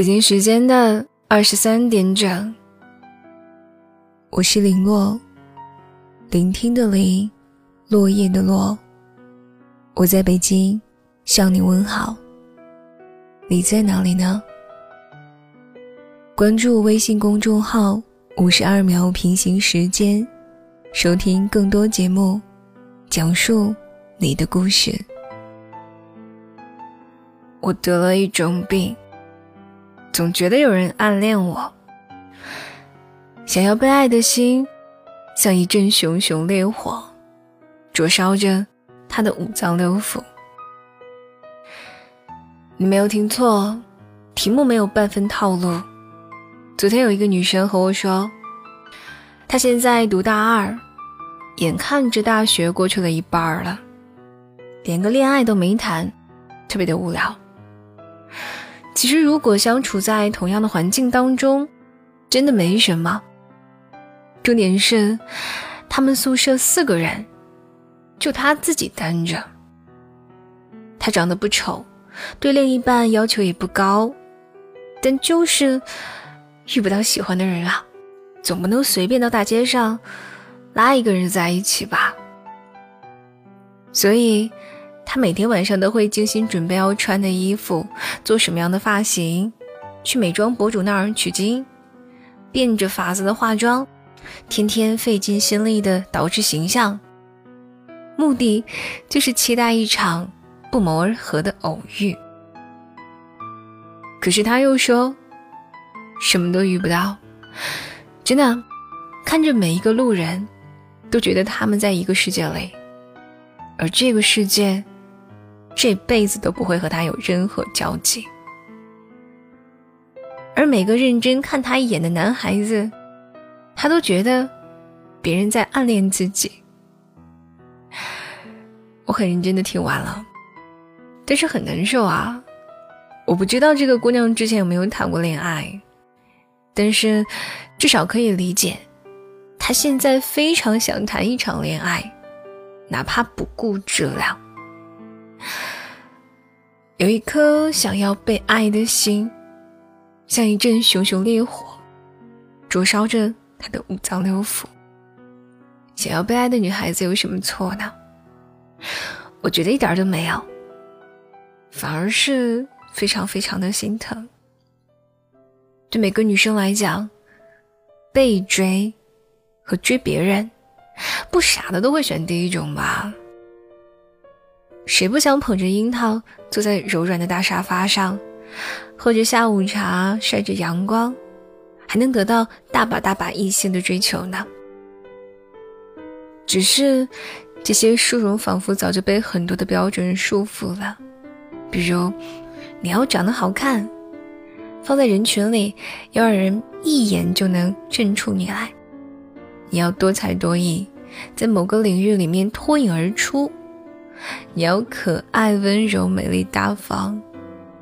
北京时间的二十三点整，我是林洛，聆听的林，落叶的落。我在北京向你问好，你在哪里呢？关注微信公众号“五十二秒平行时间”，收听更多节目，讲述你的故事。我得了一种病。总觉得有人暗恋我，想要被爱的心，像一阵熊熊烈火，灼烧着他的五脏六腑。你没有听错，题目没有半分套路。昨天有一个女生和我说，她现在读大二，眼看着大学过去了一半了，连个恋爱都没谈，特别的无聊。其实，如果相处在同样的环境当中，真的没什么。重点是，他们宿舍四个人，就他自己单着。他长得不丑，对另一半要求也不高，但就是遇不到喜欢的人啊，总不能随便到大街上拉一个人在一起吧。所以。他每天晚上都会精心准备要穿的衣服，做什么样的发型，去美妆博主那儿取经，变着法子的化妆，天天费尽心力的捯饬形象，目的就是期待一场不谋而合的偶遇。可是他又说，什么都遇不到，真的，看着每一个路人，都觉得他们在一个世界里，而这个世界。这辈子都不会和他有任何交集，而每个认真看他一眼的男孩子，他都觉得别人在暗恋自己。我很认真的听完了，但是很难受啊！我不知道这个姑娘之前有没有谈过恋爱，但是至少可以理解，她现在非常想谈一场恋爱，哪怕不顾质量。有一颗想要被爱的心，像一阵熊熊烈火，灼烧着他的五脏六腑。想要被爱的女孩子有什么错呢？我觉得一点都没有，反而是非常非常的心疼。对每个女生来讲，被追和追别人，不傻的都会选第一种吧。谁不想捧着樱桃坐在柔软的大沙发上，喝着下午茶，晒着阳光，还能得到大把大把异性的追求呢？只是这些殊荣仿佛早就被很多的标准束缚了，比如你要长得好看，放在人群里要让人一眼就能认出你来；你要多才多艺，在某个领域里面脱颖而出。你要可爱、温柔、美丽、大方，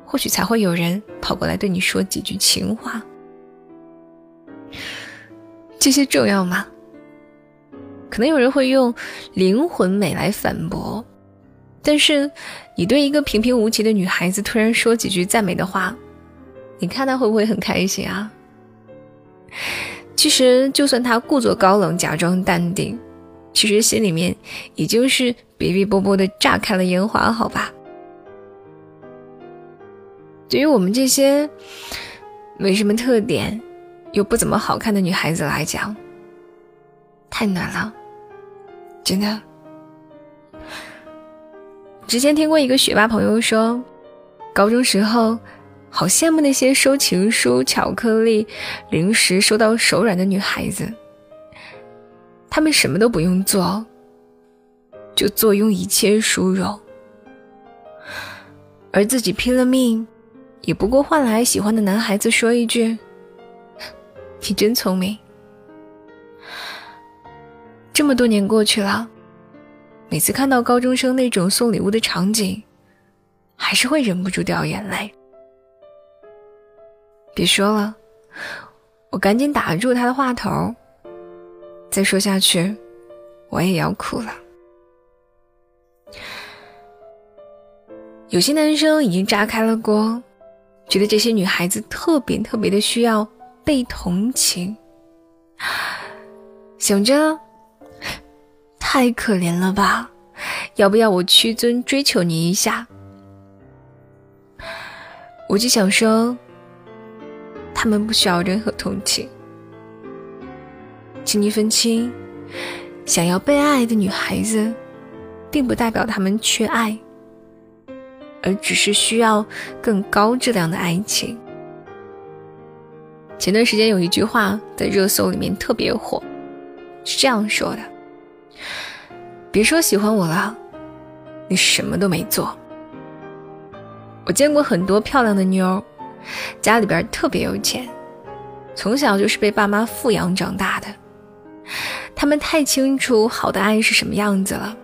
或许才会有人跑过来对你说几句情话。这些重要吗？可能有人会用灵魂美来反驳，但是你对一个平平无奇的女孩子突然说几句赞美的话，你看她会不会很开心啊？其实，就算她故作高冷，假装淡定。其实心里面已经是哔哔啵啵的炸开了烟花，好吧？对于我们这些没什么特点又不怎么好看的女孩子来讲，太难了，真的。之前听过一个学霸朋友说，高中时候好羡慕那些收情书、巧克力、零食收到手软的女孩子。他们什么都不用做，就坐拥一切殊荣，而自己拼了命，也不过换来喜欢的男孩子说一句：“你真聪明。”这么多年过去了，每次看到高中生那种送礼物的场景，还是会忍不住掉眼泪。别说了，我赶紧打住他的话头。再说下去，我也要哭了。有些男生已经炸开了锅，觉得这些女孩子特别特别的需要被同情，想着太可怜了吧，要不要我屈尊追求你一下？我就想说，他们不需要任何同情，请你分清，想要被爱的女孩子，并不代表她们缺爱。而只是需要更高质量的爱情。前段时间有一句话在热搜里面特别火，是这样说的：“别说喜欢我了，你什么都没做。”我见过很多漂亮的妞，家里边特别有钱，从小就是被爸妈富养长大的，他们太清楚好的爱是什么样子了，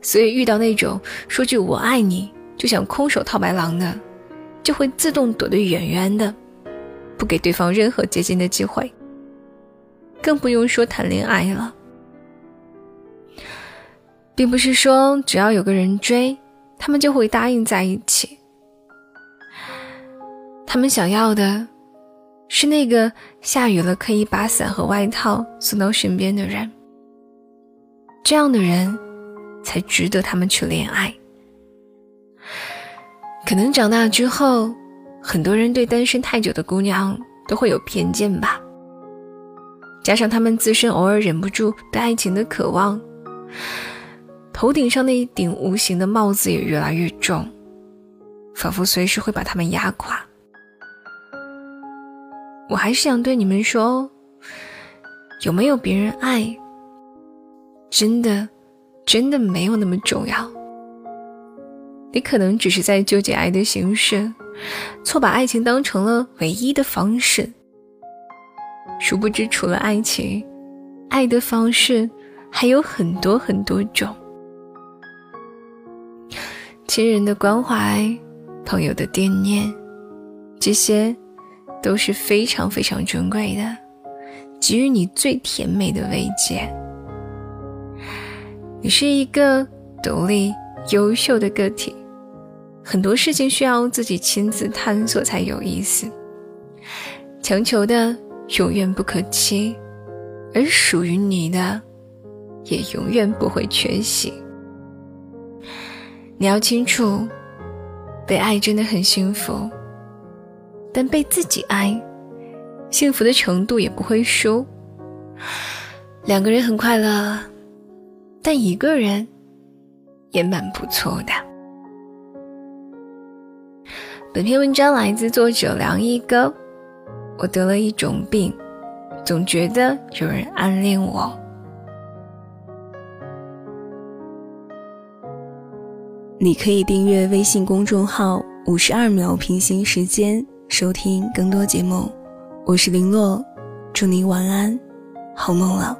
所以遇到那种说句我爱你。就想空手套白狼的，就会自动躲得远远的，不给对方任何接近的机会。更不用说谈恋爱了，并不是说只要有个人追，他们就会答应在一起。他们想要的，是那个下雨了可以把伞和外套送到身边的人。这样的人，才值得他们去恋爱。可能长大之后，很多人对单身太久的姑娘都会有偏见吧。加上他们自身偶尔忍不住对爱情的渴望，头顶上那一顶无形的帽子也越来越重，仿佛随时会把他们压垮。我还是想对你们说，有没有别人爱，真的，真的没有那么重要。你可能只是在纠结爱的形式，错把爱情当成了唯一的方式。殊不知，除了爱情，爱的方式还有很多很多种。亲人的关怀，朋友的惦念，这些都是非常非常珍贵的，给予你最甜美的慰藉。你是一个独立。优秀的个体，很多事情需要自己亲自探索才有意思。强求的永远不可期，而属于你的也永远不会缺席。你要清楚，被爱真的很幸福，但被自己爱，幸福的程度也不会输。两个人很快乐，但一个人。也蛮不错的。本篇文章来自作者梁一哥。我得了一种病，总觉得有人暗恋我。你可以订阅微信公众号“五十二秒平行时间”，收听更多节目。我是林洛，祝你晚安，好梦了。